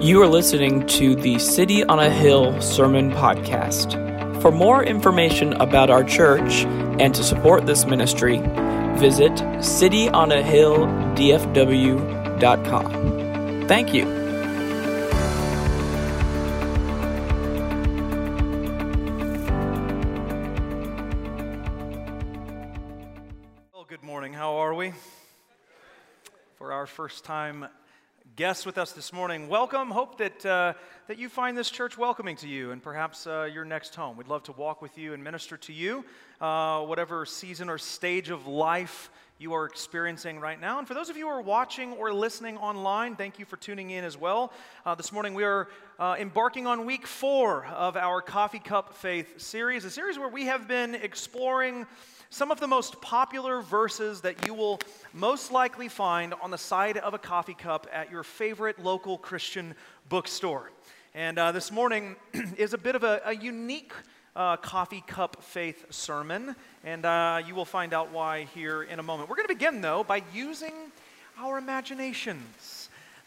You are listening to the City on a Hill Sermon Podcast. For more information about our church and to support this ministry, visit cityonahilldfw.com. Thank you. Well, good morning. How are we? For our first time guests with us this morning, welcome. Hope that, uh, that you find this church welcoming to you and perhaps uh, your next home. We'd love to walk with you and minister to you, uh, whatever season or stage of life you are experiencing right now. And for those of you who are watching or listening online, thank you for tuning in as well. Uh, this morning we are uh, embarking on week four of our Coffee Cup Faith series, a series where we have been exploring some of the most popular verses that you will most likely find on the side of a coffee cup at your favorite local Christian bookstore. And uh, this morning is a bit of a, a unique uh, coffee cup faith sermon, and uh, you will find out why here in a moment. We're going to begin, though, by using our imaginations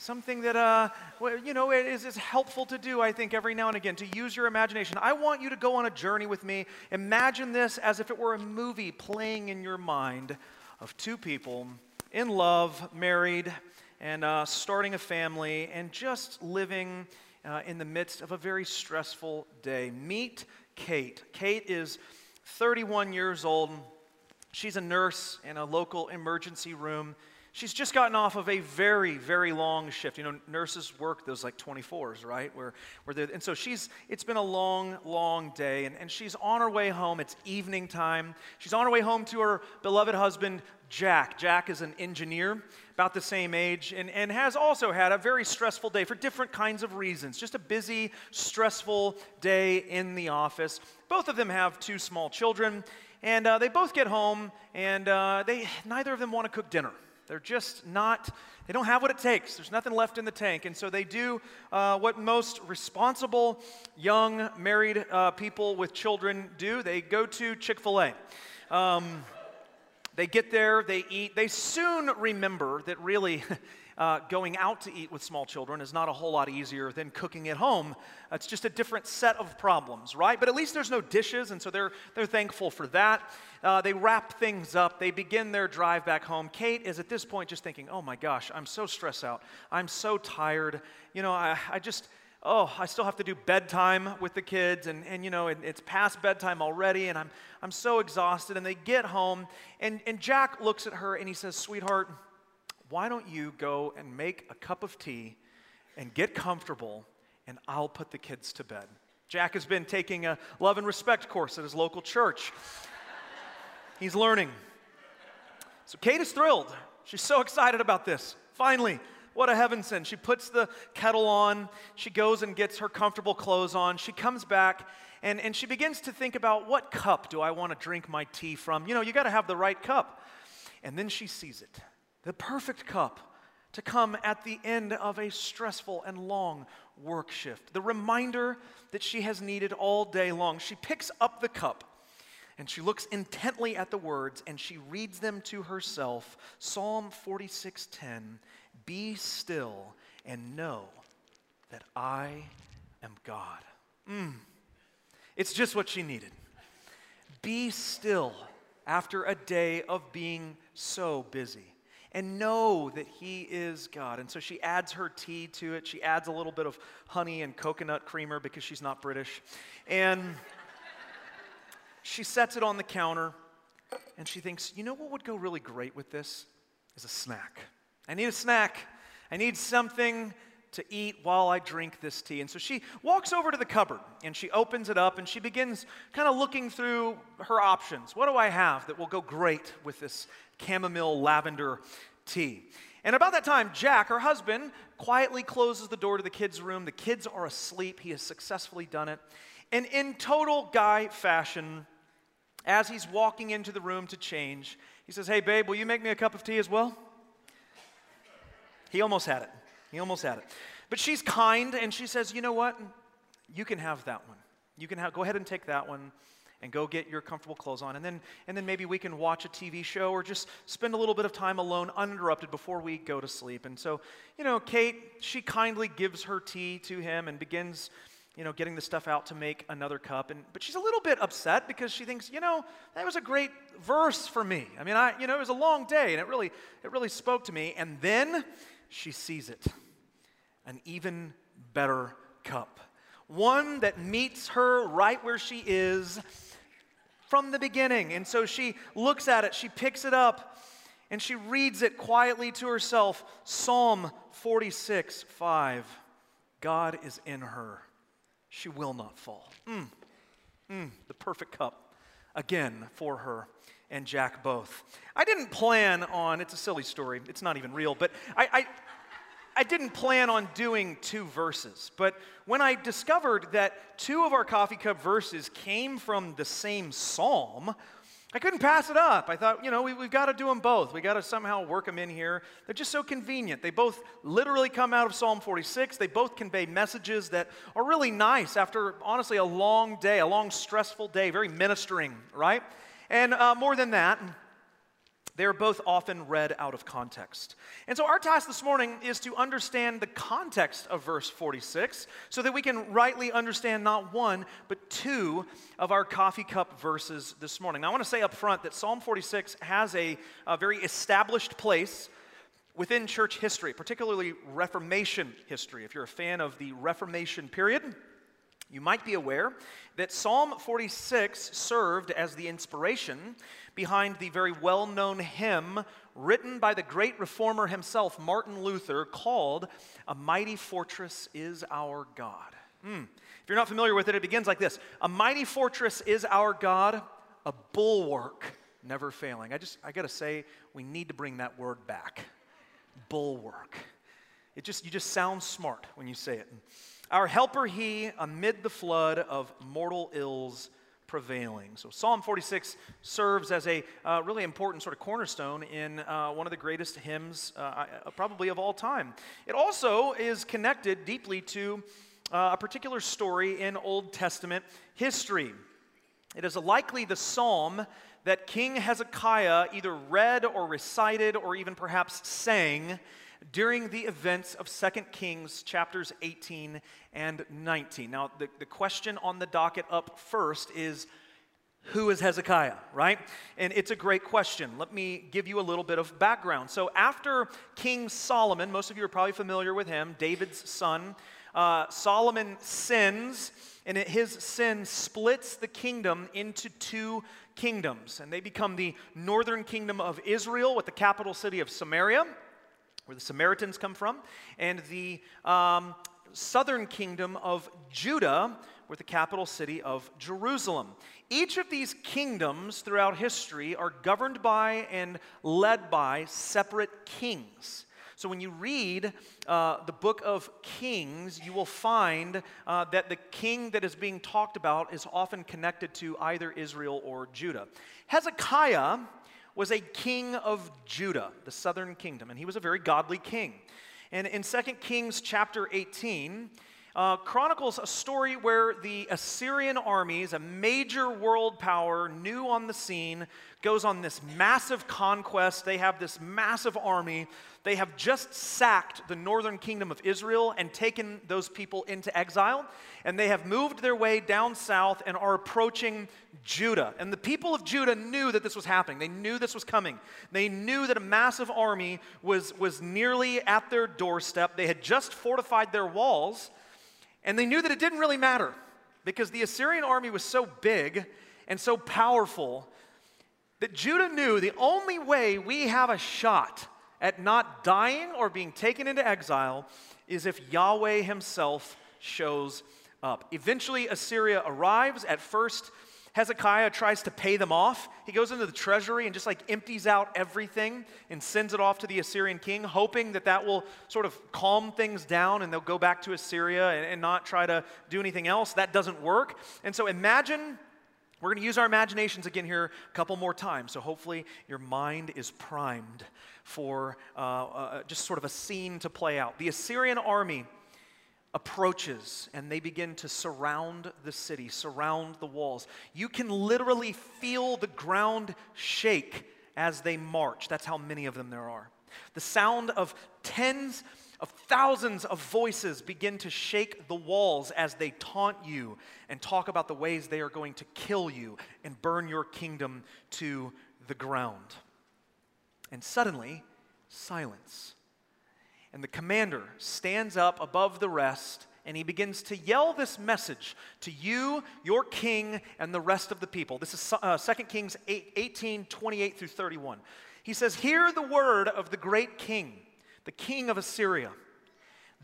something that uh, you know is, is helpful to do i think every now and again to use your imagination. I want you to go on a journey with me. Imagine this as if it were a movie playing in your mind of two people in love married and uh, starting a family and just living uh, in the midst of a very stressful day. Meet kate. Kate is 31 years old. She's a nurse in a local emergency room She's just gotten off of a very, very long shift. You know, nurses work those like 24s, right? Where, where they and so she's, it's been a long, long day, and, and she's on her way home. It's evening time. She's on her way home to her beloved husband, Jack. Jack is an engineer, about the same age, and, and has also had a very stressful day for different kinds of reasons. Just a busy, stressful day in the office. Both of them have two small children, and uh, they both get home, and uh, they, neither of them want to cook dinner. They're just not, they don't have what it takes. There's nothing left in the tank. And so they do uh, what most responsible young married uh, people with children do they go to Chick fil A. Um, they get there, they eat. They soon remember that really uh, going out to eat with small children is not a whole lot easier than cooking at home. It's just a different set of problems, right? But at least there's no dishes, and so they're, they're thankful for that. Uh, they wrap things up. They begin their drive back home. Kate is at this point just thinking, oh my gosh, I'm so stressed out. I'm so tired. You know, I, I just oh, I still have to do bedtime with the kids, and, and you know, it, it's past bedtime already, and I'm, I'm so exhausted. And they get home, and, and Jack looks at her and he says, Sweetheart, why don't you go and make a cup of tea and get comfortable, and I'll put the kids to bed? Jack has been taking a love and respect course at his local church. He's learning. So Kate is thrilled. She's so excited about this. Finally, what a heaven send. She puts the kettle on. She goes and gets her comfortable clothes on. She comes back and, and she begins to think about what cup do I want to drink my tea from? You know, you got to have the right cup. And then she sees it the perfect cup to come at the end of a stressful and long work shift. The reminder that she has needed all day long. She picks up the cup and she looks intently at the words and she reads them to herself. Psalm 46:10, "Be still and know that I am God." Mm. It's just what she needed. Be still after a day of being so busy and know that He is God. And so she adds her tea to it. She adds a little bit of honey and coconut creamer because she's not British. And she sets it on the counter and she thinks, you know what would go really great with this? Is a snack. I need a snack. I need something to eat while I drink this tea. And so she walks over to the cupboard and she opens it up and she begins kind of looking through her options. What do I have that will go great with this chamomile lavender tea? And about that time, Jack, her husband, quietly closes the door to the kids' room. The kids are asleep. He has successfully done it. And in total guy fashion, as he's walking into the room to change, he says, Hey, babe, will you make me a cup of tea as well? He almost had it. He almost had it. But she's kind and she says, You know what? You can have that one. You can have, go ahead and take that one. and go get your comfortable clothes on. And then, and then maybe we can watch a TV show or just spend a little bit of time alone uninterrupted before we go to sleep. And so, you know, Kate, she kindly gives her tea to him and begins, you know, getting the stuff out to make another cup. And, but she's a little bit upset because she thinks, you know, that was a great verse for me. I mean, I, you know, it was a long day and it really, it really spoke to me. And then she sees it an even better cup. One that meets her right where she is from the beginning. And so she looks at it, she picks it up, and she reads it quietly to herself Psalm 46 5. God is in her. She will not fall. Mm. Mm, the perfect cup again for her and Jack both. I didn't plan on, it's a silly story, it's not even real, but I, I I didn't plan on doing two verses, but when I discovered that two of our coffee cup verses came from the same psalm, I couldn't pass it up. I thought, you know, we, have got to do them both. We got to somehow work them in here. They're just so convenient. They both literally come out of Psalm 46. They both convey messages that are really nice after, honestly, a long day, a long, stressful day, very ministering, right? And uh, more than that, they are both often read out of context. And so, our task this morning is to understand the context of verse 46 so that we can rightly understand not one, but two of our coffee cup verses this morning. Now, I want to say up front that Psalm 46 has a, a very established place within church history, particularly Reformation history. If you're a fan of the Reformation period, you might be aware that Psalm 46 served as the inspiration behind the very well known hymn written by the great reformer himself, Martin Luther, called A Mighty Fortress is Our God. Mm. If you're not familiar with it, it begins like this A mighty fortress is our God, a bulwark never failing. I just, I gotta say, we need to bring that word back. Bulwark. It just, you just sound smart when you say it. Our helper he amid the flood of mortal ills prevailing. So Psalm 46 serves as a uh, really important sort of cornerstone in uh, one of the greatest hymns uh, probably of all time. It also is connected deeply to uh, a particular story in Old Testament history. It is likely the psalm that King Hezekiah either read or recited or even perhaps sang during the events of 2 Kings chapters 18 and 19. Now, the, the question on the docket up first is who is Hezekiah, right? And it's a great question. Let me give you a little bit of background. So, after King Solomon, most of you are probably familiar with him, David's son, uh, Solomon sins, and his sin splits the kingdom into two kingdoms. And they become the northern kingdom of Israel with the capital city of Samaria where the Samaritans come from, and the um, southern kingdom of Judah, with the capital city of Jerusalem. Each of these kingdoms throughout history are governed by and led by separate kings. So when you read uh, the book of Kings, you will find uh, that the king that is being talked about is often connected to either Israel or Judah. Hezekiah was a king of Judah, the southern kingdom, and he was a very godly king. And in 2 Kings chapter 18, uh, chronicles a story where the Assyrian armies, a major world power, new on the scene, goes on this massive conquest. They have this massive army. They have just sacked the northern kingdom of Israel and taken those people into exile. And they have moved their way down south and are approaching Judah. And the people of Judah knew that this was happening. They knew this was coming. They knew that a massive army was, was nearly at their doorstep. They had just fortified their walls. And they knew that it didn't really matter because the Assyrian army was so big and so powerful that Judah knew the only way we have a shot at not dying or being taken into exile is if Yahweh himself shows up. Eventually, Assyria arrives. At first, Hezekiah tries to pay them off. He goes into the treasury and just like empties out everything and sends it off to the Assyrian king, hoping that that will sort of calm things down and they'll go back to Assyria and, and not try to do anything else. That doesn't work. And so imagine we're going to use our imaginations again here a couple more times. So hopefully your mind is primed for uh, uh, just sort of a scene to play out. The Assyrian army approaches and they begin to surround the city, surround the walls. You can literally feel the ground shake as they march. That's how many of them there are. The sound of tens of thousands of voices begin to shake the walls as they taunt you and talk about the ways they are going to kill you and burn your kingdom to the ground. And suddenly, silence. And the commander stands up above the rest and he begins to yell this message to you, your king, and the rest of the people. This is uh, 2 Kings 8, 18 28 through 31. He says, Hear the word of the great king, the king of Assyria.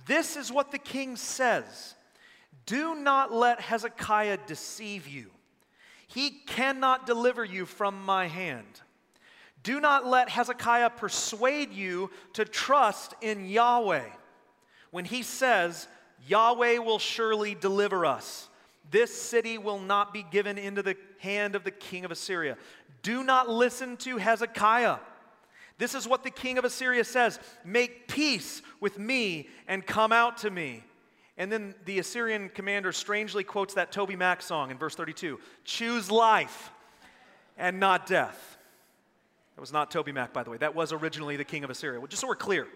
This is what the king says Do not let Hezekiah deceive you, he cannot deliver you from my hand. Do not let Hezekiah persuade you to trust in Yahweh when he says, Yahweh will surely deliver us. This city will not be given into the hand of the king of Assyria. Do not listen to Hezekiah. This is what the king of Assyria says Make peace with me and come out to me. And then the Assyrian commander strangely quotes that TobyMac song in verse 32 Choose life and not death. That was not TobyMac, by the way. That was originally the king of Assyria. Just so we're clear.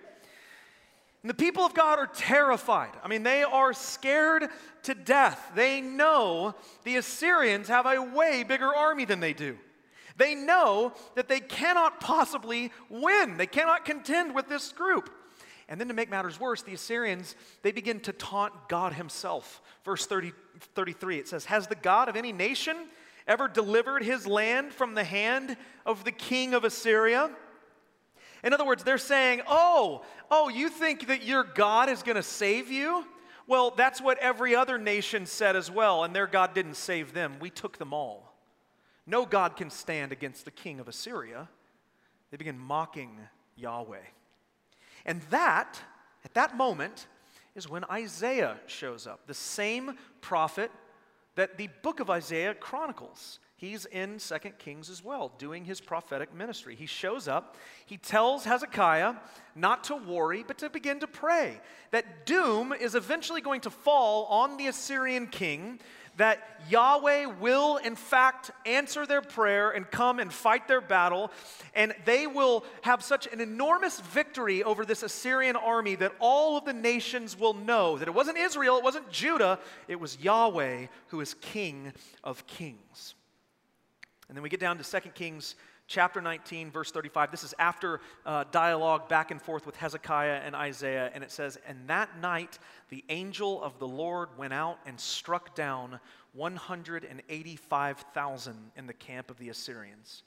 And the people of God are terrified. I mean, they are scared to death. They know the Assyrians have a way bigger army than they do. They know that they cannot possibly win, they cannot contend with this group. And then to make matters worse, the Assyrians, they begin to taunt God himself. Verse 30, 33, it says, Has the God of any nation ever delivered his land from the hand of the king of Assyria? In other words, they're saying, Oh, oh, you think that your God is going to save you? Well, that's what every other nation said as well, and their God didn't save them. We took them all. No God can stand against the king of Assyria. They begin mocking Yahweh. And that, at that moment, is when Isaiah shows up, the same prophet that the book of Isaiah chronicles. He's in Second Kings as well, doing his prophetic ministry. He shows up, he tells Hezekiah not to worry, but to begin to pray. That doom is eventually going to fall on the Assyrian king that Yahweh will, in fact, answer their prayer and come and fight their battle, and they will have such an enormous victory over this Assyrian army that all of the nations will know that it wasn't Israel, it wasn't Judah, it was Yahweh who is King of kings. And then we get down to 2 Kings chapter 19, verse 35. This is after uh, dialogue back and forth with Hezekiah and Isaiah. And it says, And that night the angel of the Lord went out and struck down 185,000 in the camp of the Assyrians.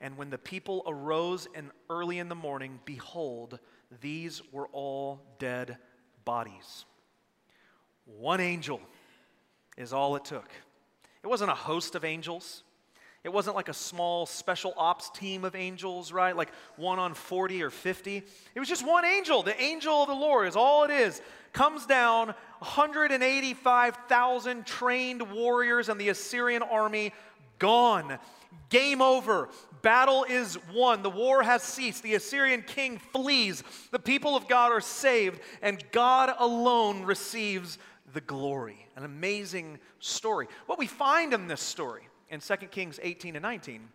And when the people arose in early in the morning, behold, these were all dead bodies. One angel is all it took. It wasn't a host of angels. It wasn't like a small special ops team of angels, right? Like one on 40 or 50. It was just one angel. The angel of the Lord is all it is. Comes down, 185,000 trained warriors and the Assyrian army gone. Game over. Battle is won. The war has ceased. The Assyrian king flees. The people of God are saved, and God alone receives the glory. An amazing story. What we find in this story in 2 Kings 18 and 19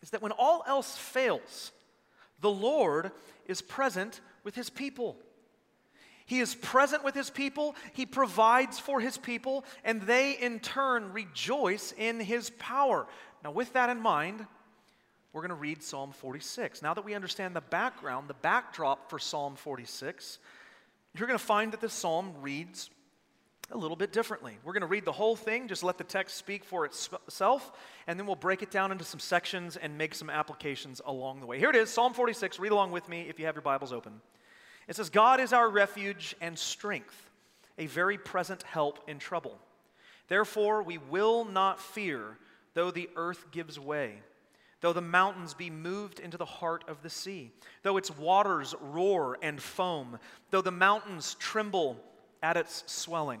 is that when all else fails, the Lord is present with his people. He is present with his people, he provides for his people, and they in turn rejoice in his power. Now, with that in mind, we're going to read Psalm 46. Now that we understand the background, the backdrop for Psalm 46, you're going to find that the psalm reads a little bit differently. We're going to read the whole thing, just let the text speak for itself, and then we'll break it down into some sections and make some applications along the way. Here it is Psalm 46. Read along with me if you have your Bibles open. It says, God is our refuge and strength, a very present help in trouble. Therefore, we will not fear, though the earth gives way, though the mountains be moved into the heart of the sea, though its waters roar and foam, though the mountains tremble at its swelling.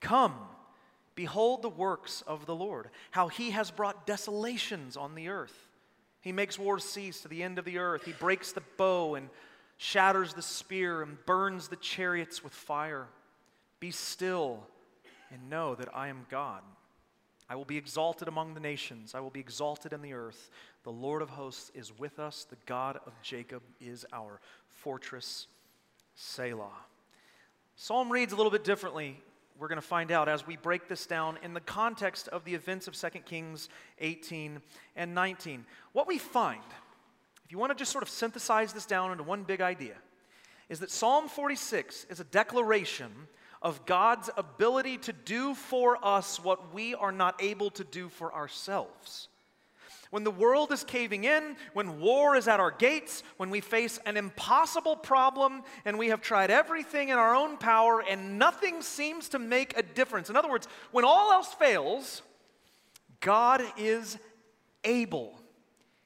Come, behold the works of the Lord, how he has brought desolations on the earth. He makes wars cease to the end of the earth. He breaks the bow and shatters the spear and burns the chariots with fire. Be still and know that I am God. I will be exalted among the nations. I will be exalted in the earth. The Lord of hosts is with us. The God of Jacob is our fortress. Selah. Psalm reads a little bit differently. We're going to find out as we break this down in the context of the events of 2 Kings 18 and 19. What we find, if you want to just sort of synthesize this down into one big idea, is that Psalm 46 is a declaration of God's ability to do for us what we are not able to do for ourselves. When the world is caving in, when war is at our gates, when we face an impossible problem and we have tried everything in our own power and nothing seems to make a difference. In other words, when all else fails, God is able.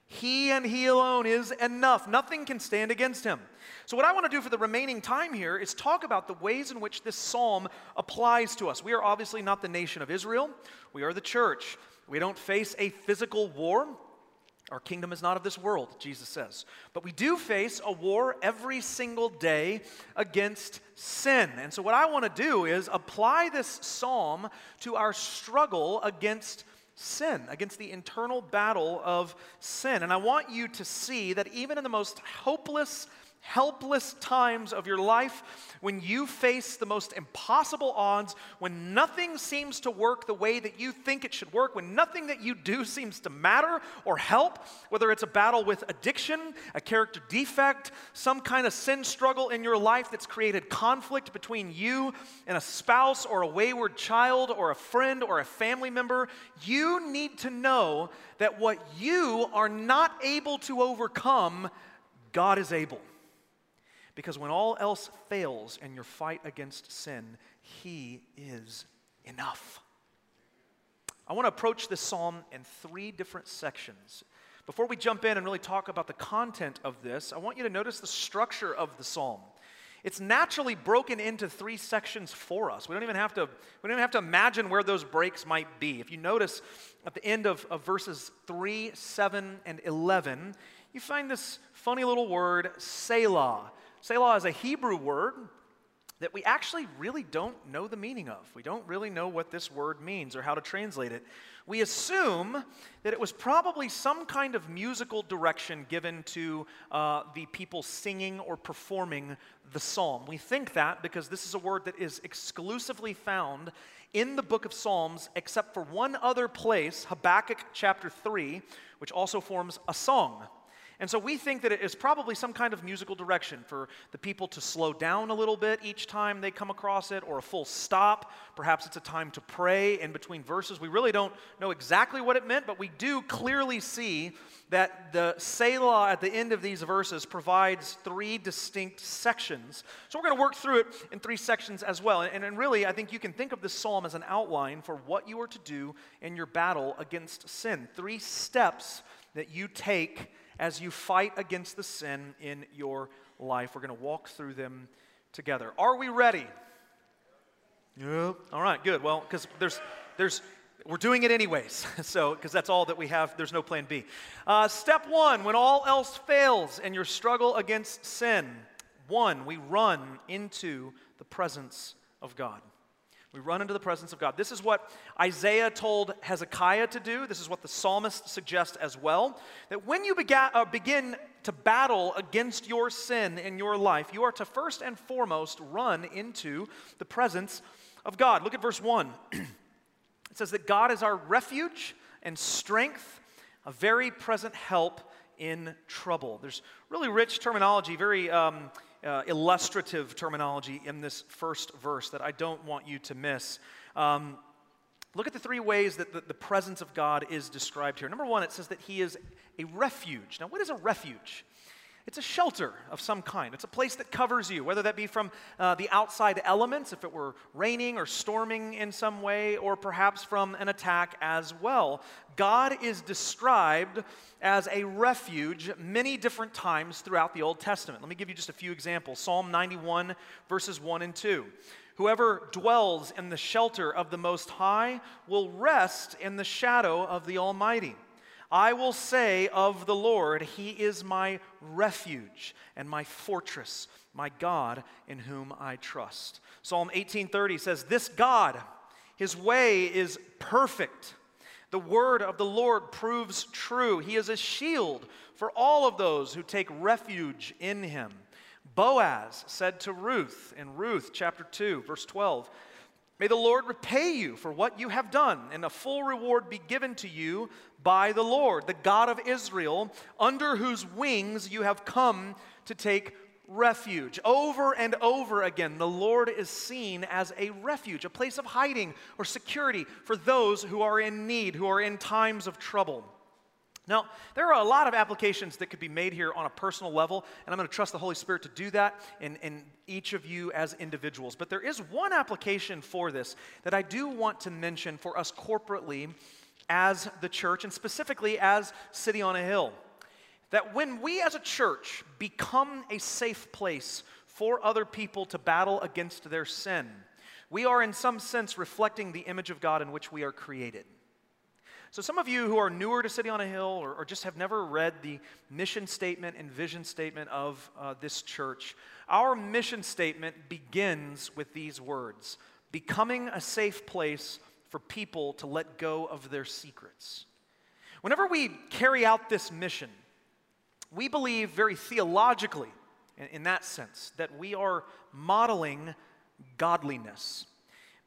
He and He alone is enough. Nothing can stand against Him. So, what I want to do for the remaining time here is talk about the ways in which this psalm applies to us. We are obviously not the nation of Israel, we are the church. We don't face a physical war. Our kingdom is not of this world, Jesus says. But we do face a war every single day against sin. And so, what I want to do is apply this psalm to our struggle against sin, against the internal battle of sin. And I want you to see that even in the most hopeless helpless times of your life, when you face the most impossible odds, when nothing seems to work the way that you think it should work, when nothing that you do seems to matter or help, whether it's a battle with addiction, a character defect, some kind of sin struggle in your life that's created conflict between you and a spouse or a wayward child or a friend or a family member, you need to know that what you are not able to overcome, God is able. Because when all else fails in your fight against sin, He is enough. I want to approach this psalm in three different sections. Before we jump in and really talk about the content of this, I want you to notice the structure of the psalm. It's naturally broken into three sections for us. We don't even have to, we don't even have to imagine where those breaks might be. If you notice at the end of, of verses 3, 7, and 11, you find this funny little word, Selah. Selah is a Hebrew word that we actually really don't know the meaning of. We don't really know what this word means or how to translate it. We assume that it was probably some kind of musical direction given to uh, the people singing or performing the psalm. We think that because this is a word that is exclusively found in the book of Psalms, except for one other place, Habakkuk chapter 3, which also forms a song. And so we think that it is probably some kind of musical direction for the people to slow down a little bit each time they come across it, or a full stop. Perhaps it's a time to pray in between verses. We really don't know exactly what it meant, but we do clearly see that the Selah at the end of these verses provides three distinct sections. So we're going to work through it in three sections as well. And, and really, I think you can think of this psalm as an outline for what you are to do in your battle against sin. Three steps that you take as you fight against the sin in your life. We're going to walk through them together. Are we ready? Yep. All right, good. Well, because there's, there's, we're doing it anyways. So, because that's all that we have, there's no plan B. Uh, step one when all else fails in your struggle against sin, one, we run into the presence of God. We run into the presence of God. This is what Isaiah told Hezekiah to do. This is what the psalmist suggests as well. That when you began, uh, begin to battle against your sin in your life, you are to first and foremost run into the presence of God. Look at verse 1. it says that God is our refuge and strength, a very present help in trouble. There's really rich terminology, very. Um, uh, illustrative terminology in this first verse that I don't want you to miss. Um, look at the three ways that the, the presence of God is described here. Number one, it says that He is a refuge. Now, what is a refuge? It's a shelter of some kind. It's a place that covers you, whether that be from uh, the outside elements, if it were raining or storming in some way, or perhaps from an attack as well. God is described as a refuge many different times throughout the Old Testament. Let me give you just a few examples Psalm 91, verses 1 and 2. Whoever dwells in the shelter of the Most High will rest in the shadow of the Almighty. I will say of the Lord, He is my refuge and my fortress, my God in whom I trust. Psalm 18:30 says, This God, His way is perfect. The word of the Lord proves true. He is a shield for all of those who take refuge in Him. Boaz said to Ruth in Ruth chapter 2, verse 12, May the Lord repay you for what you have done, and a full reward be given to you by the Lord, the God of Israel, under whose wings you have come to take refuge. Over and over again, the Lord is seen as a refuge, a place of hiding or security for those who are in need, who are in times of trouble. Now, there are a lot of applications that could be made here on a personal level, and I'm going to trust the Holy Spirit to do that in, in each of you as individuals. But there is one application for this that I do want to mention for us corporately as the church, and specifically as City on a Hill. That when we as a church become a safe place for other people to battle against their sin, we are in some sense reflecting the image of God in which we are created. So, some of you who are newer to City on a Hill or, or just have never read the mission statement and vision statement of uh, this church, our mission statement begins with these words Becoming a safe place for people to let go of their secrets. Whenever we carry out this mission, we believe very theologically, in, in that sense, that we are modeling godliness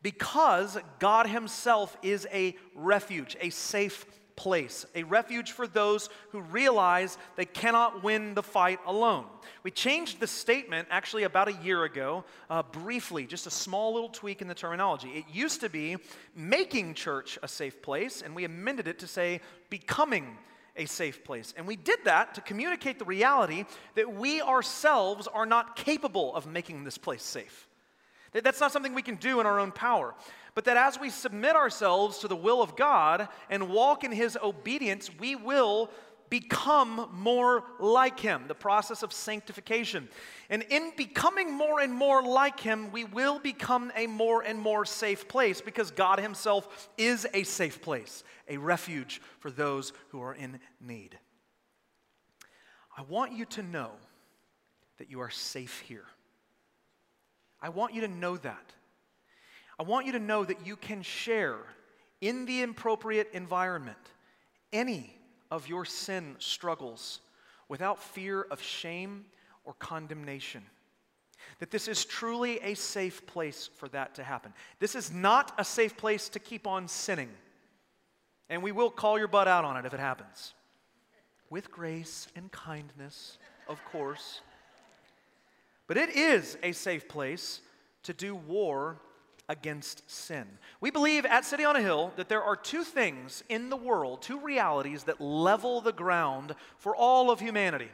because God Himself is a refuge, a safe place, a refuge for those who realize they cannot win the fight alone. We changed the statement actually about a year ago, uh, briefly, just a small little tweak in the terminology. It used to be making church a safe place, and we amended it to say becoming a safe place. And we did that to communicate the reality that we ourselves are not capable of making this place safe. That's not something we can do in our own power. But that as we submit ourselves to the will of God and walk in His obedience, we will become more like Him, the process of sanctification. And in becoming more and more like Him, we will become a more and more safe place because God Himself is a safe place, a refuge for those who are in need. I want you to know that you are safe here. I want you to know that. I want you to know that you can share in the appropriate environment any of your sin struggles without fear of shame or condemnation. That this is truly a safe place for that to happen. This is not a safe place to keep on sinning. And we will call your butt out on it if it happens. With grace and kindness, of course. But it is a safe place to do war against sin. We believe at City on a Hill that there are two things in the world, two realities that level the ground for all of humanity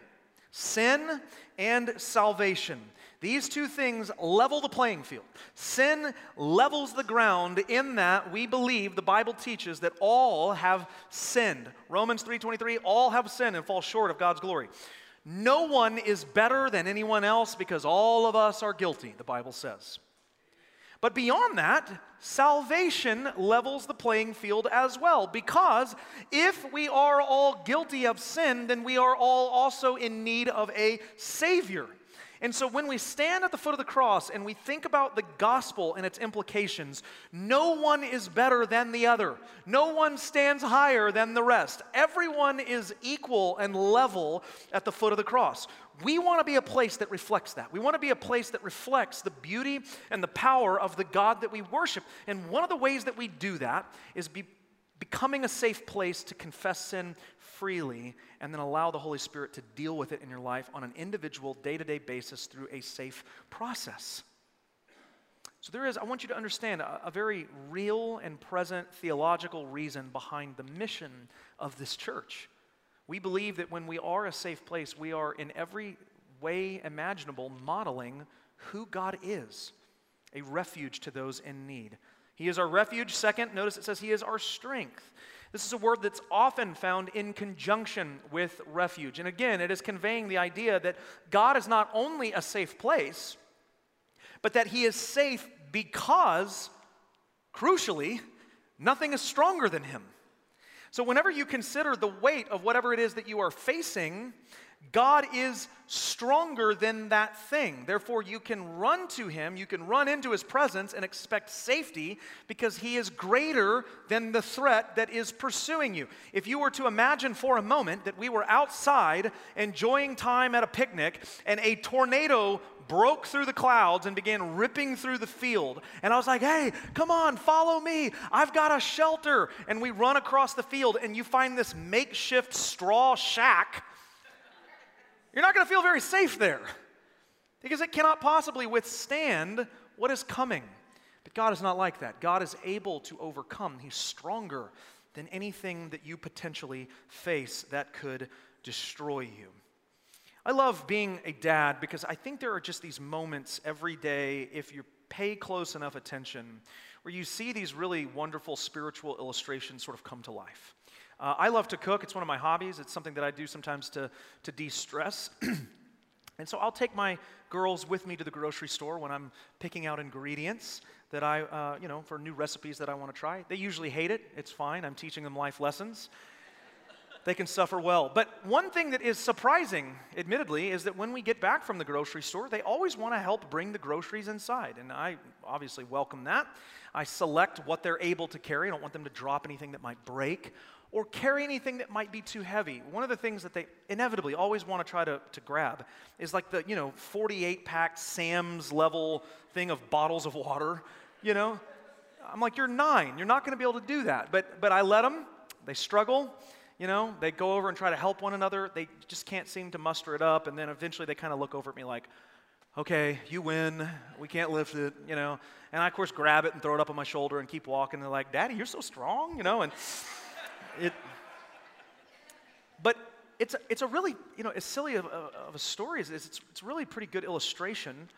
sin and salvation. These two things level the playing field. Sin levels the ground in that we believe the Bible teaches that all have sinned. Romans 3:23 all have sinned and fall short of God's glory. No one is better than anyone else because all of us are guilty, the Bible says. But beyond that, salvation levels the playing field as well. Because if we are all guilty of sin, then we are all also in need of a Savior. And so when we stand at the foot of the cross and we think about the gospel and its implications, no one is better than the other. No one stands higher than the rest. Everyone is equal and level at the foot of the cross. We want to be a place that reflects that. We want to be a place that reflects the beauty and the power of the God that we worship. And one of the ways that we do that is be becoming a safe place to confess sin freely and then allow the Holy Spirit to deal with it in your life on an individual, day to day basis through a safe process. So, there is, I want you to understand, a, a, very real and present theological reason behind the mission of this church. We believe that when we are a safe place, we are in every way imaginable modeling who God is a refuge to those in need. He is our refuge. Second, notice it says He is our strength. This is a word that's often found in conjunction with refuge. And again, it is conveying the idea that God is not only a safe place, but that He is safe because, crucially, nothing is stronger than Him. So, whenever you consider the weight of whatever it is that you are facing, God is stronger than that thing. Therefore, you can run to Him, you can run into His presence and expect safety because He is greater than the threat that is pursuing you. If you were to imagine for a moment that we were outside enjoying time at a picnic and a tornado broke through the clouds and began ripping through the field. And I was like, hey, come on, follow me. I've got a shelter. And we run across the field, and you find this makeshift straw shack you're not going to feel very safe there because it cannot possibly withstand what is coming. But God is not like that. God is able to overcome, He's stronger than anything that you potentially face that could destroy you. I love being a dad because I think there are just these moments every day, if you pay close enough attention, where you see these really wonderful spiritual illustrations sort of come to life. Uh, I love to cook. It's one of my hobbies. It's something that I do sometimes to, to de stress. and so I'll take my girls with me to the grocery store when I'm picking out ingredients that I, uh, you know, for new recipes that I want to try. They usually hate it. It's fine. I'm teaching them life lessons. they can suffer well. But one thing that is surprising, admittedly, is that when we get back from the grocery store, they always want to help bring the groceries inside. And I obviously welcome that. I select what they're able to carry. I don't want them to drop anything that might break or carry anything that might be too heavy. One of the things that they inevitably always want to try to, to grab is like the, you know, 48 pack Sam's level thing of bottles of water, you know? I'm like, you're nine. You're not going to be able to do that. But, but I let them. They struggle. You know, they go over and try to help one another. They just can't seem to muster it up. And then eventually they kind of look over at me like, okay, you win. We can't lift it, you know. And I, of course, grab it and throw it up on my shoulder and keep walking. They're like, Daddy, you're so strong, you know. And it, but it's a, it's a really, you know, as silly of, of a story as it is, it's, it's really a pretty good illustration,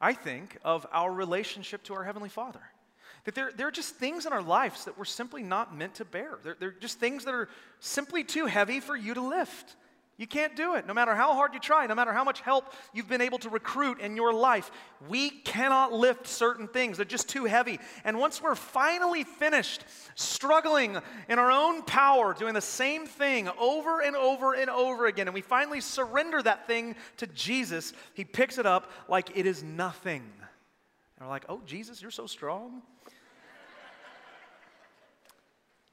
I think, of our relationship to our Heavenly Father. That there, there are just things in our lives that we're simply not meant to bear. They're, they're just things that are simply too heavy for you to lift. You can't do it. No matter how hard you try, no matter how much help you've been able to recruit in your life, we cannot lift certain things. They're just too heavy. And once we're finally finished struggling in our own power, doing the same thing over and over and over again, and we finally surrender that thing to Jesus, He picks it up like it is nothing. And we're like, oh, Jesus, you're so strong.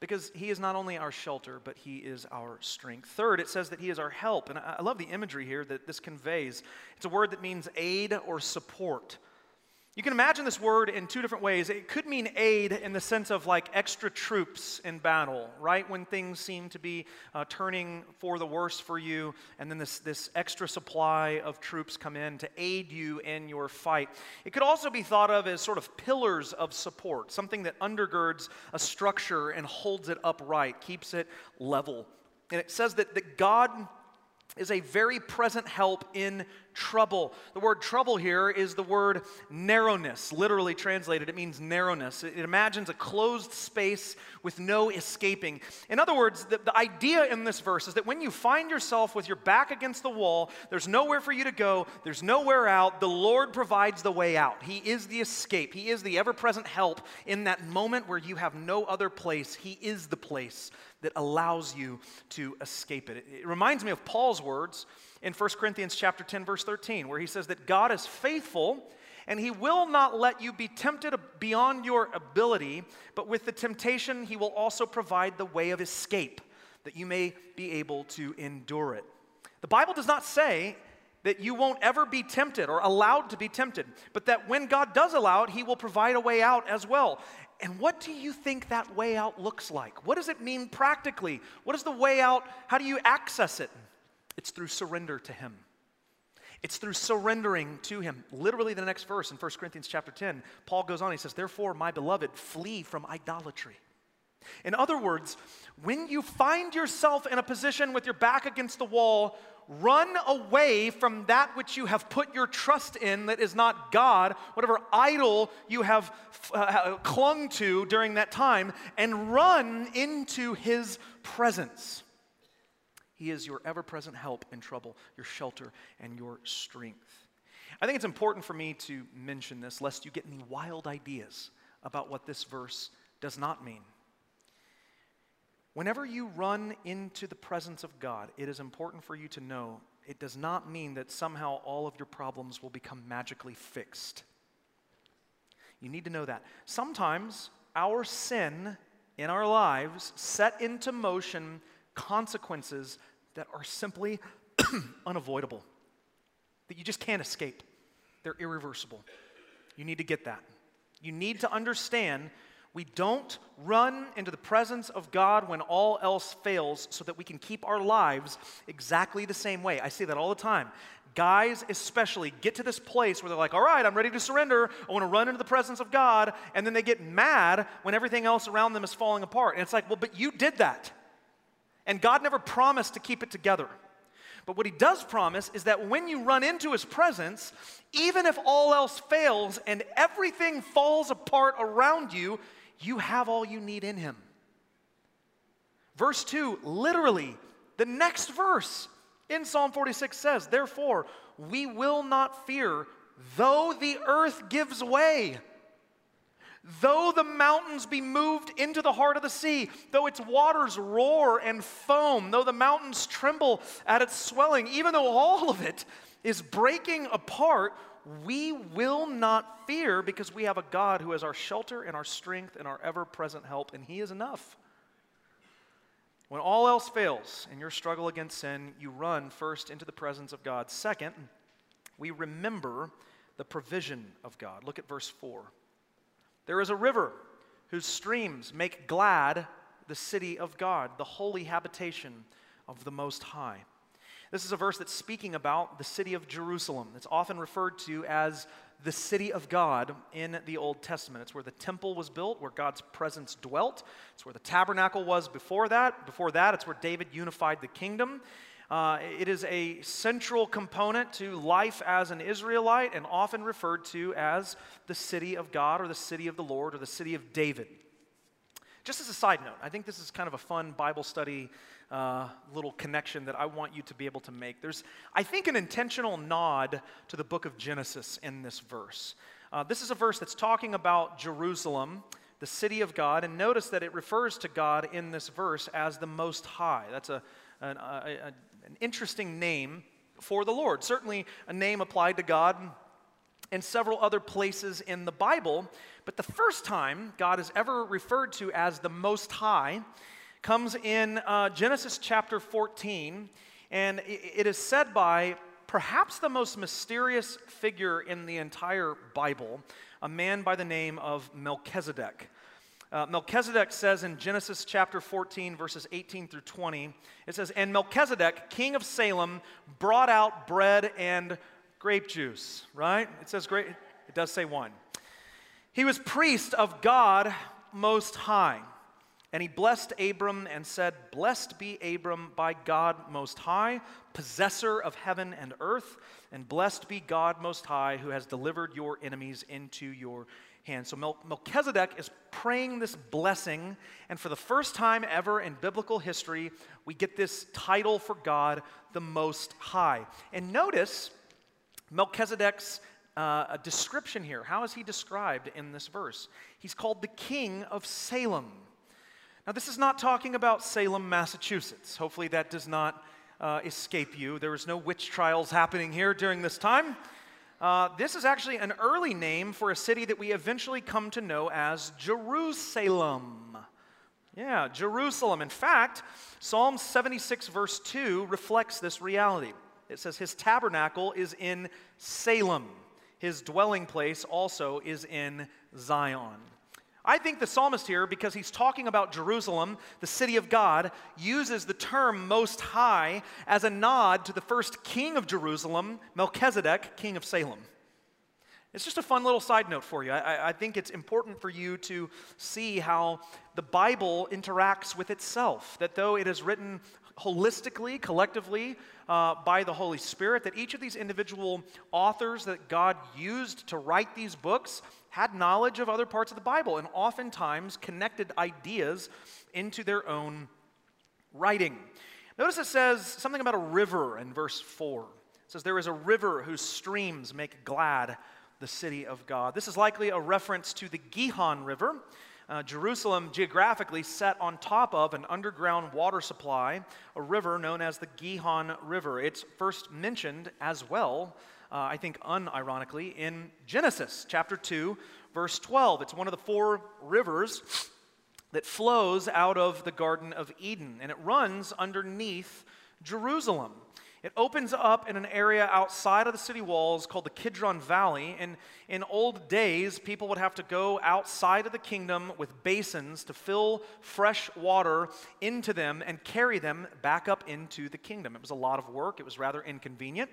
Because he is not only our shelter, but he is our strength. Third, it says that he is our help. And I love the imagery here that this conveys. It's a word that means aid or support. You can imagine this word in two different ways. It could mean aid in the sense of like extra troops in battle, right? When things seem to be uh, turning for the worse for you, and then this, this extra supply of troops come in to aid you in your fight. It could also be thought of as sort of pillars of support, something that undergirds a structure and holds it upright, keeps it level. And it says that, that God is a very present help in trouble. The word trouble here is the word narrowness, literally translated. It means narrowness. It, imagines a closed space with no escaping. In other words, the, the idea in this verse is that when you find yourself with your back against the wall, there's nowhere for you to go, there's nowhere out, the Lord provides the way out. He is the escape, He is the ever present help in that moment where you have no other place. He is the place that allows you to escape it. It reminds me of Paul's words in 1 Corinthians chapter 10 verse 13 where he says that God is faithful and he will not let you be tempted beyond your ability, but with the temptation he will also provide the way of escape that you may be able to endure it. The Bible does not say that you won't ever be tempted or allowed to be tempted, but that when God does allow it, He will provide a way out as well. And what do you think that way out looks like? What does it mean practically? What is the way out? How do you access it? It's through surrender to Him. It's through surrendering to Him. Literally, the next verse in 1 Corinthians chapter 10, Paul goes on, he says, Therefore, my beloved, flee from idolatry. In other words, when you find yourself in a position with your back against the wall, run away from that which you have put your trust in that is not God, whatever idol you have uh, clung to during that time, and run into His presence. He is your ever present help in trouble, your shelter, and your strength. I think it's important for me to mention this lest you get any wild ideas about what this verse does not mean. Whenever you run into the presence of God, it is important for you to know it does not mean that somehow all of your problems will become magically fixed. You need to know that. Sometimes our sin in our lives set into motion consequences that are simply unavoidable, that you just can't escape. They're irreversible. You need to get that. You need to understand we don't run into the presence of God when all else fails so that we can keep our lives exactly the same way. I say that all the time. Guys, especially, get to this place where they're like, all right, I'm ready to surrender. I want to run into the presence of God. And then they get mad when everything else around them is falling apart. And it's like, well, but you did that. And God never promised to keep it together. But what he does promise is that when you run into his presence, even if all else fails and everything falls apart around you, you have all you need in him. Verse 2, literally, the next verse in Psalm 46 says, Therefore, we will not fear, though the earth gives way. Though the mountains be moved into the heart of the sea, though its waters roar and foam, though the mountains tremble at its swelling, even though all of it is breaking apart, we will not fear because we have a God who is our shelter and our strength and our ever present help, and He is enough. When all else fails in your struggle against sin, you run first into the presence of God. Second, we remember the provision of God. Look at verse 4. There is a river whose streams make glad the city of God, the holy habitation of the Most High. This is a verse that's speaking about the city of Jerusalem. It's often referred to as the city of God in the Old Testament. It's where the temple was built, where God's presence dwelt. It's where the tabernacle was before that. Before that, it's where David unified the kingdom. Uh, it is a central component to life as an Israelite and often referred to as the city of God or the city of the Lord or the city of David. Just as a side note, I think this is kind of a fun Bible study uh, little connection that I want you to be able to make. There's, I think, an intentional nod to the book of Genesis in this verse. Uh, this is a verse that's talking about Jerusalem, the city of God, and notice that it refers to God in this verse as the Most High. That's a, an, a, a, an interesting name for the Lord. Certainly, a name applied to God in several other places in the Bible, but the first time God is ever referred to as the Most High comes in uh, Genesis chapter 14, and it is said by perhaps the most mysterious figure in the entire Bible, a man by the name of Melchizedek. Uh, Melchizedek says in Genesis chapter 14, verses 18 through 20, it says, And Melchizedek, king of Salem, brought out bread and grape juice, right? It says great, it does say one. He was priest of God Most High. And he blessed Abram and said, Blessed be Abram by God Most High, possessor of heaven and earth, and blessed be God Most High, who has delivered your enemies into your hands. So Melchizedek is praying this blessing, and for the first time ever in biblical history, we get this title for God, the Most High. And notice Melchizedek's uh, description here. How is he described in this verse? He's called the King of Salem. Now, this is not talking about Salem, Massachusetts. Hopefully, that does not uh, escape you. There was no witch trials happening here during this time. Uh, this is actually an early name for a city that we eventually come to know as Jerusalem. Yeah, Jerusalem. In fact, Psalm 76, verse 2 reflects this reality. It says, His tabernacle is in Salem, His dwelling place also is in Zion. I think the psalmist here, because he's talking about Jerusalem, the city of God, uses the term Most High as a nod to the first king of Jerusalem, Melchizedek, king of Salem. It's just a fun little side note for you. I, I, think it's important for you to see how the Bible interacts with itself. That though it is written holistically, collectively, uh, by the Holy Spirit, that each of these individual authors that God used to write these books had knowledge of other parts of the Bible and oftentimes connected ideas into their own writing. Notice it says something about a river in verse 4. It says, There is a river whose streams make glad the city of God. This is likely a reference to the Gihon River. Uh, Jerusalem, geographically, set on top of an underground water supply, a river known as the Gihon River. It's first mentioned as well, uh, I think unironically, in Genesis chapter 2, verse 12. It's one of the four rivers that flows out of the Garden of Eden, and it runs underneath Jerusalem. It opens up in an area outside of the city walls called the Kidron Valley. And in old days, people would have to go outside of the kingdom with basins to fill fresh water into them and carry them back up into the kingdom. It was a lot of work, it was rather inconvenient.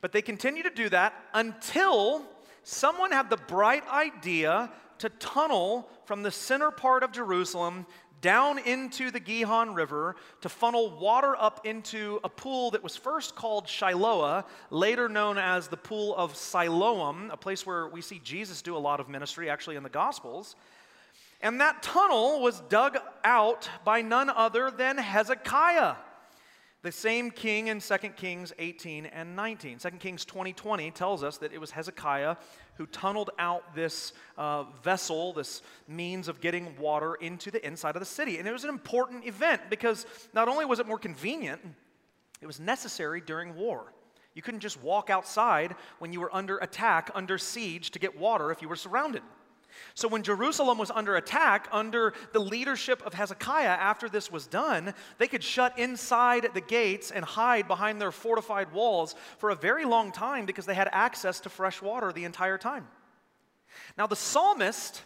But they continued to do that until someone had the bright idea to tunnel from the center part of Jerusalem down into the Gihon River to funnel water up into a pool that was first called Shiloah, later known as the Pool of Siloam, a place where we see Jesus do a lot of ministry, actually, in the Gospels. And that tunnel was dug out by none other than Hezekiah the same king in 2 Kings 18 and 19. 2 Kings 20 20 tells us that it was Hezekiah who tunneled out this uh, vessel, this means of getting water into the inside of the city. And it was an important event because not only was it more convenient, it was necessary during war. You couldn't just walk outside when you were under attack, under siege, to get water if you were surrounded. So, when Jerusalem was under attack, under the leadership of Hezekiah, after this was done, they could shut inside the gates and hide behind their fortified walls for a very long time because they had access to fresh water the entire time. Now, the psalmist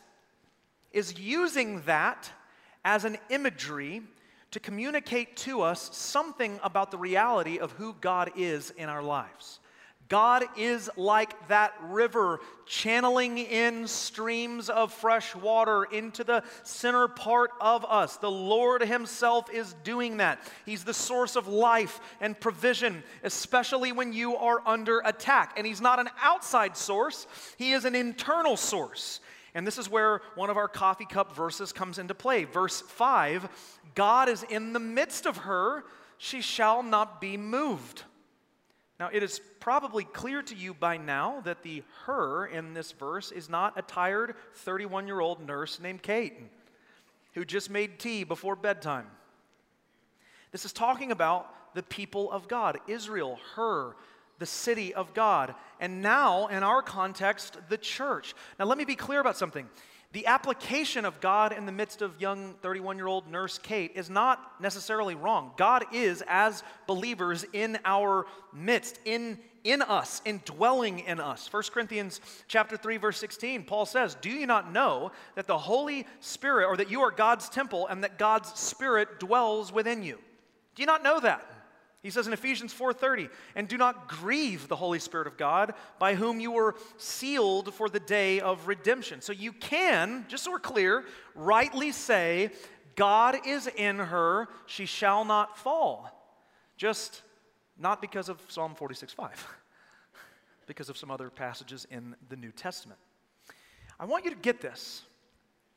is using that as an imagery to communicate to us something about the reality of who God is in our lives. God is like that river, channeling in streams of fresh water into the center part of us. The Lord Himself is doing that. He's the source of life and provision, especially when you are under attack. And He's not an outside source, He is an internal source. And this is where one of our coffee cup verses comes into play. Verse 5 God is in the midst of her, she shall not be moved. Now, it is probably clear to you by now that the her in this verse is not a tired 31 year old nurse named Kate who just made tea before bedtime. This is talking about the people of God, Israel, her, the city of God, and now, in our context, the church. Now, let me be clear about something the application of God in the midst of young 31 year old nurse Kate is not necessarily wrong. God is, as believers, in our midst, in, in us, indwelling in us. 1 Corinthians chapter 3, verse 16, Paul says, Do you not know that the Holy Spirit, or that you are God's temple, and that God's Spirit dwells within you? Do you not know that? He says in Ephesians 4:30, "And do not grieve the Holy Spirit of God, by whom you were sealed for the day of redemption." So you can, just so we're clear, rightly say, God is in her, she shall not fall. Just not because of Psalm 46:5, because of some other passages in the New Testament. I want you to get this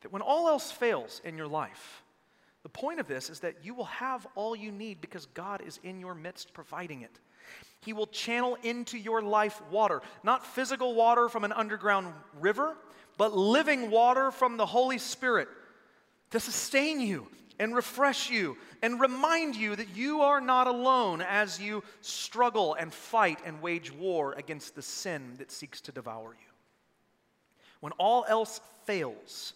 that when all else fails in your life, the point of this is that you will have all you need because God is in your midst providing it. He will channel into your life water, not physical water from an underground river, but living water from the Holy Spirit to sustain you and refresh you and remind you that you are not alone as you struggle and fight and wage war against the sin that seeks to devour you. When all else fails,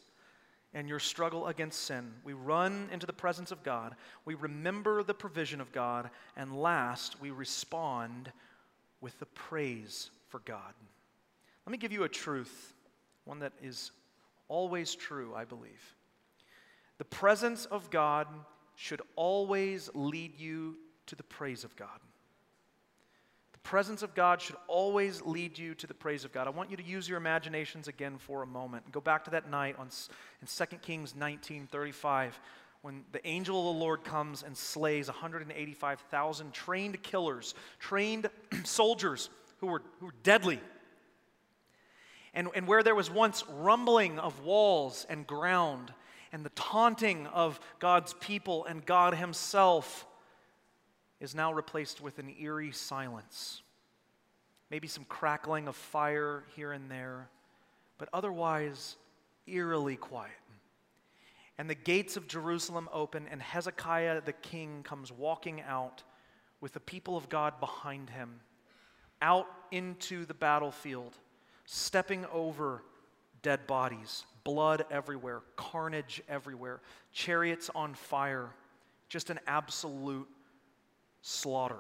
and your struggle against sin. We run into the presence of God. We remember the provision of God. And last, we respond with the praise for God. Let me give you a truth, one that is always true, I believe. The presence of God should always lead you to the praise of God. Presence of God should always lead you to the praise of God. I want you to use your imaginations again for a moment. Go back to that night on, in 2 Kings 19 35 when the angel of the Lord comes and slays 185,000 trained killers, trained soldiers who were, who were deadly. And, and where there was once rumbling of walls and ground, and the taunting of God's people and God Himself is now replaced with an eerie silence. Maybe some crackling of fire here and there, but otherwise eerily quiet. And the gates of Jerusalem open, and Hezekiah the king comes walking out with the people of God behind him, out into the battlefield, stepping over dead bodies, blood everywhere, carnage everywhere, chariots on fire, just an absolute slaughter.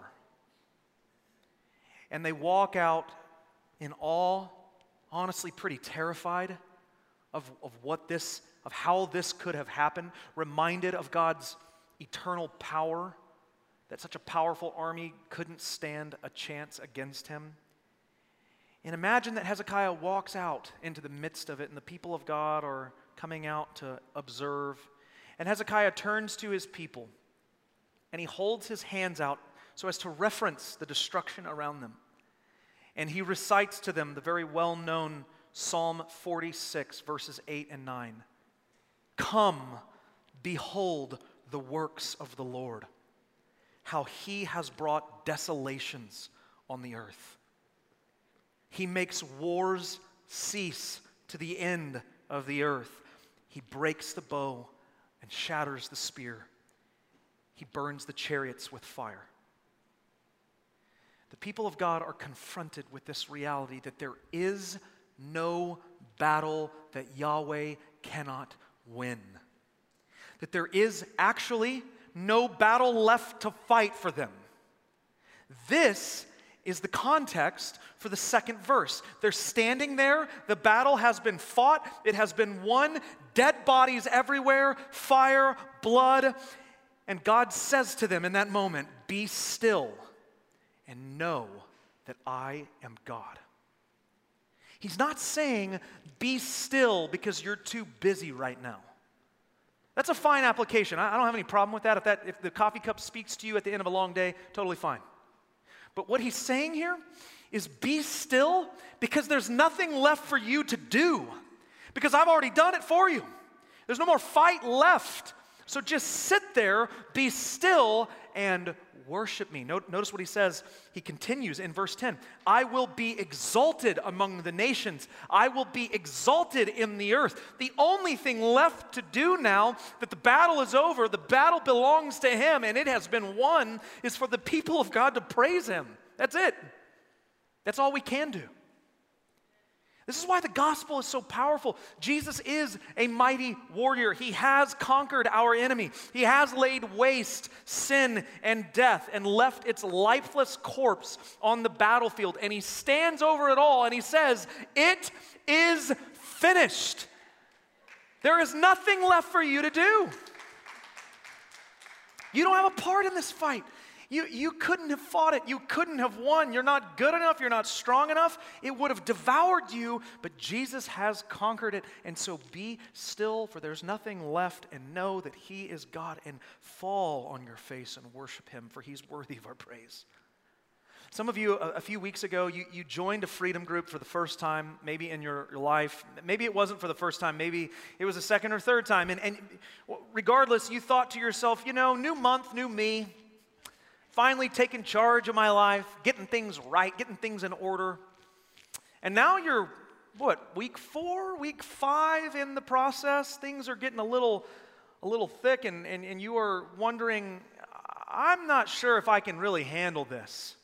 And they walk out in awe, honestly, pretty terrified of, of what this, of how this could have happened, reminded of God's eternal power, that such a powerful army couldn't stand a chance against him. And imagine that Hezekiah walks out into the midst of it, and the people of God are coming out to observe. And Hezekiah turns to his people and he holds his hands out so as to reference the destruction around them. And he recites to them the very well known Psalm 46, verses 8 and 9. Come, behold the works of the Lord, how he has brought desolations on the earth. He makes wars cease to the end of the earth. He breaks the bow and shatters the spear he burns the chariots with fire. The people of God are confronted with this reality that there is no battle that Yahweh cannot win. That there is actually no battle left to fight for them. This is the context for the second verse. They're standing there, the battle has been fought, it has been won, dead bodies everywhere, fire, blood, and God says to them in that moment, Be still and know that I am God. He's not saying, Be still because you're too busy right now. That's a fine application. I don't have any problem with that. If, that. if the coffee cup speaks to you at the end of a long day, totally fine. But what he's saying here is be still because there's nothing left for you to do. Because I've already done it for you. There's no more fight left. So just sit there, be still, and worship me. Notice what he says. He continues in verse 10 I will be exalted among the nations, I will be exalted in the earth. The only thing left to do now that the battle is over, the battle belongs to him, and it has been won, is for the people of God to praise him. That's it. That's all we can do. This is why the gospel is so powerful. Jesus is a mighty warrior. He has conquered our enemy. He has laid waste sin and death and left its lifeless corpse on the battlefield. And he stands over it all and he says, It is finished. There is nothing left for you to do. You don't have a part in this fight. You, you couldn't have fought it. You couldn't have won. You're not good enough. You're not strong enough. It would have devoured you, but Jesus has conquered it. And so be still, for there's nothing left, and know that He is God, and fall on your face and worship Him, for He's worthy of our praise. Some of you, a, few weeks ago, you, you joined a freedom group for the first time, maybe in your, your life. Maybe it wasn't for the first time, maybe it was a second or third time. And, and regardless, you thought to yourself, you know, new month, new me finally taking charge of my life, getting things right, getting things in order. And now you're, what, week four, week five in the process? Things are getting a little, a little thick, and, and, and you are wondering, I'm not sure if I can really handle this.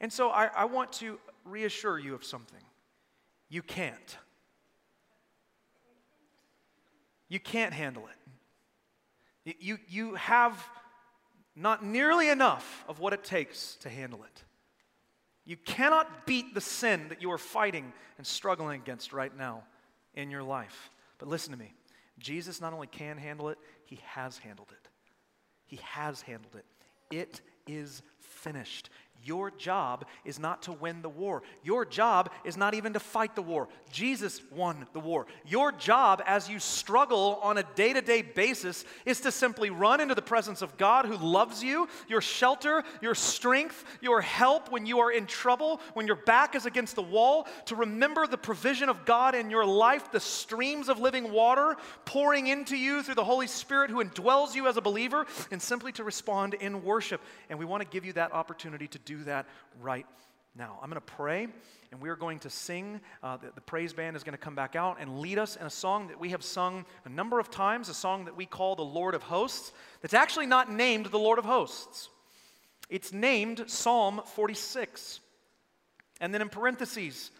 And so I, I want to reassure you of something. You can't. You can't handle it. You, you have not nearly enough of what it takes to handle it. You cannot beat the sin that you are fighting and struggling against right now in your life. But listen to me Jesus not only can handle it, he has handled it. He has handled it. It is finished. Your job is not to win the war. Your job is not even to fight the war. Jesus won the war. Your job as you struggle on a day to day basis is to simply run into the presence of God who loves you, your shelter, your strength, your help when you are in trouble, when your back is against the wall, to remember the provision of God in your life, the streams of living water pouring into you through the Holy Spirit who indwells you as a believer, and simply to respond in worship. And we want to give you that opportunity to do do that right now. I'm going to pray, and we are going to sing. Uh, the, the, praise band is going to come back out and lead us in a song that we have sung a number of times, a song that we call the Lord of Hosts, that's actually not named the Lord of Hosts. It's named Psalm 46. And then in parentheses,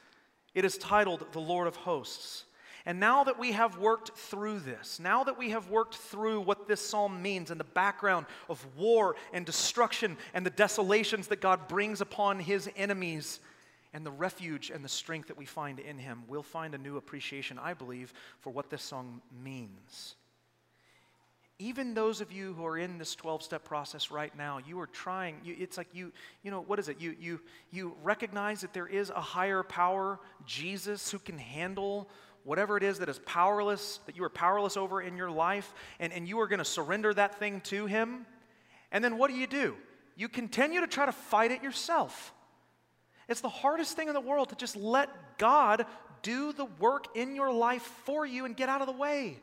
it is titled the Lord of Hosts. And now that we have worked through this, now that we have worked through what this psalm means and the background of war and destruction and the desolations that God brings upon his enemies and the refuge and the strength that we find in him, we'll find a new appreciation, I believe, for what this song means. Even those of you who are in this 12 step process right now, you are trying, you, it's like you, you know, what is it? You, you, you recognize that there is a higher power, Jesus, who can handle whatever it is that is powerless, that you are powerless over in your life, and, and you are going to surrender that thing to Him. And then what do you do? You continue to try to fight it yourself. It's the hardest thing in the world to just let God do the work in your life for you and get out of the way.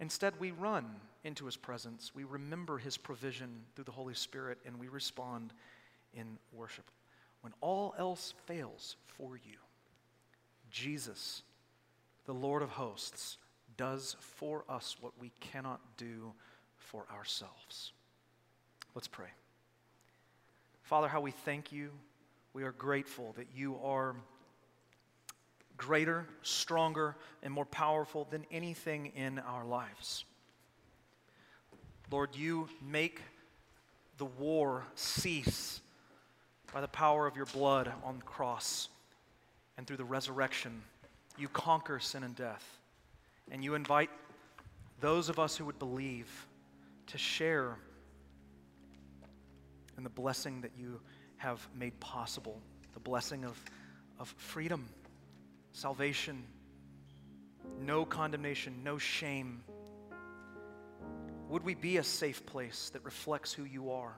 Instead, we run into His presence, we remember His provision through the Holy Spirit, and we respond in worship. When all else fails for you, Jesus, the Lord of hosts, does for us what we cannot do for ourselves. Let's pray. Father, how we thank you. We are grateful that you are greater, stronger, and more powerful than anything in our lives. Lord, you make the war cease by the power of your blood on the cross and through the resurrection, you conquer sin and death. And you invite those of us who would believe to share in the blessing that you have made possible the blessing of, of freedom, salvation, no condemnation, no shame. Would we be a safe place that reflects who you are?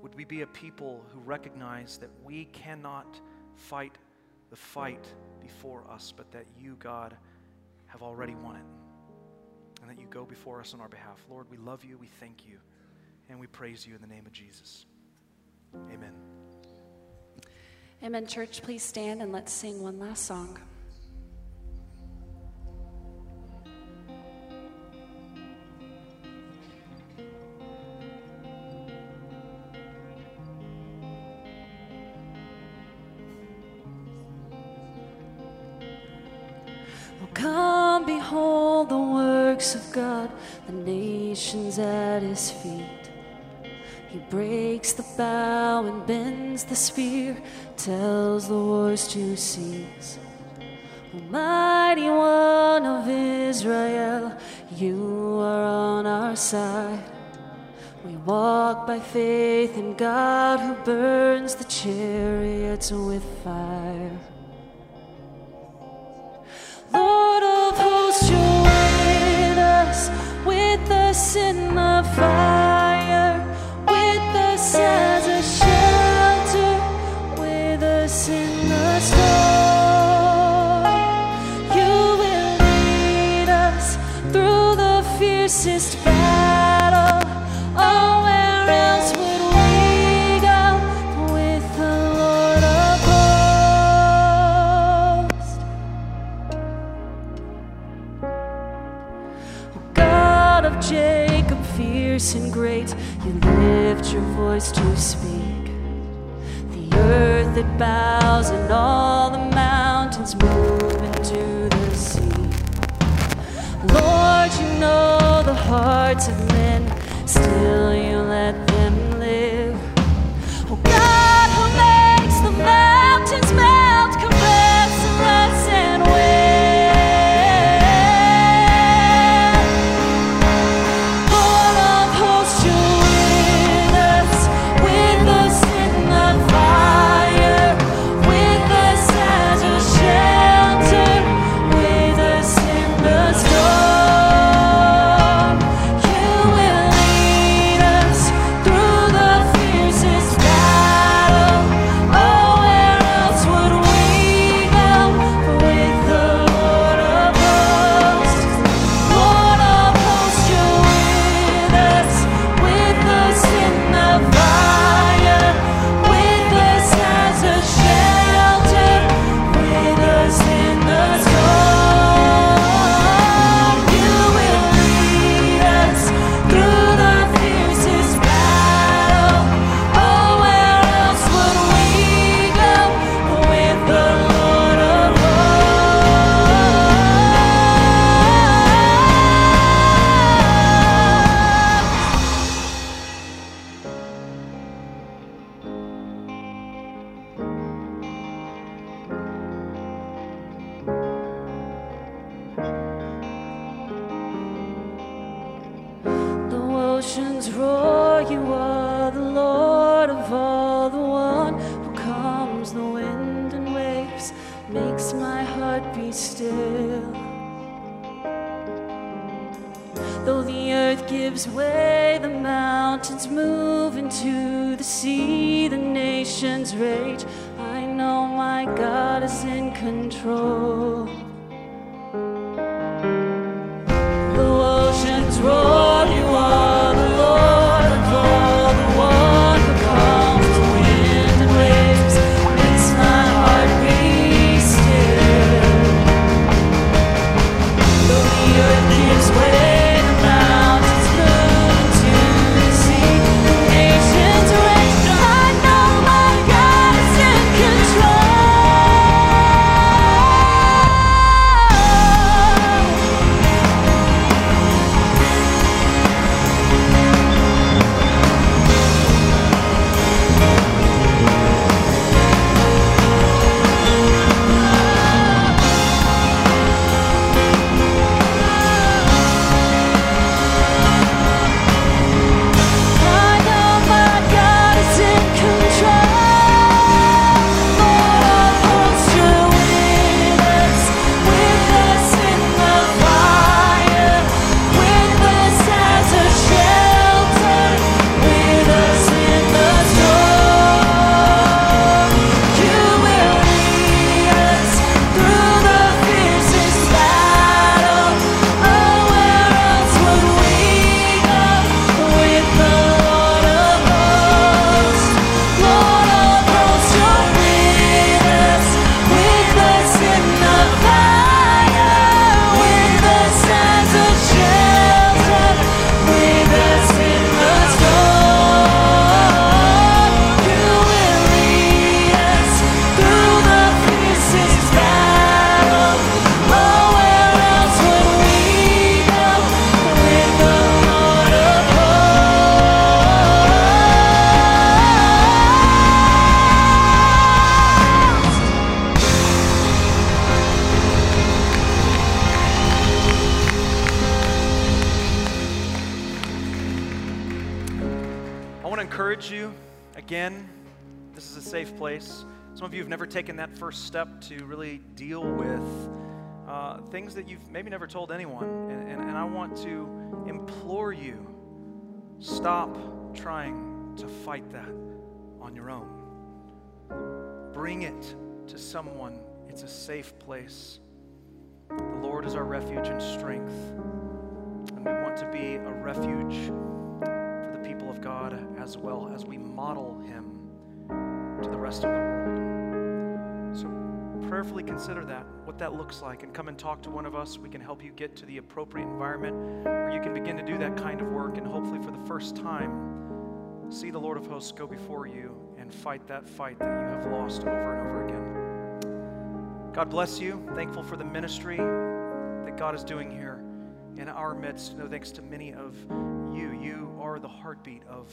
Would we be a people who recognize that we cannot fight the fight before us, but that you, God, have already won it. And that you go before us on our behalf. Lord, we love you, we thank you, and we praise you in the name of Jesus. Amen. Amen, church. Please stand and let's sing one last song. Breaks the bow and bends the spear, tells the wars to cease. Almighty One of Israel, you are on our side. We walk by faith in God who burns the chariots with fire. Lord of hosts, you're with us, with us in the fire, with voice to speak. The earth it bows and all the mountains move into the sea. Lord, you know the hearts of men, still first step to really deal with uh, things that you've maybe never told anyone. And, and, and I want to implore you stop trying to fight that on your own. Bring it to someone. It's a safe place. The Lord is our refuge and strength. And we want to be a refuge for the people of God as well as we model Him to the rest of the world. Prayerfully consider that, what that looks like, and come and talk to one of us. We can help you get to the appropriate environment where you can begin to do that kind of work and hopefully for the first time see the Lord of hosts go before you and fight that fight that you have lost over and over again. God bless you. Thankful for the ministry that God is doing here in our midst. No thanks to many of you. You are the heartbeat of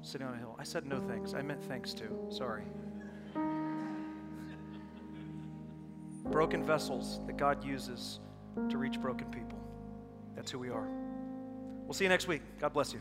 City on a Hill. I said no thanks. I meant thanks too. Sorry. broken vessels that God uses to reach broken people. That's who we are. We'll see you next week. God bless you.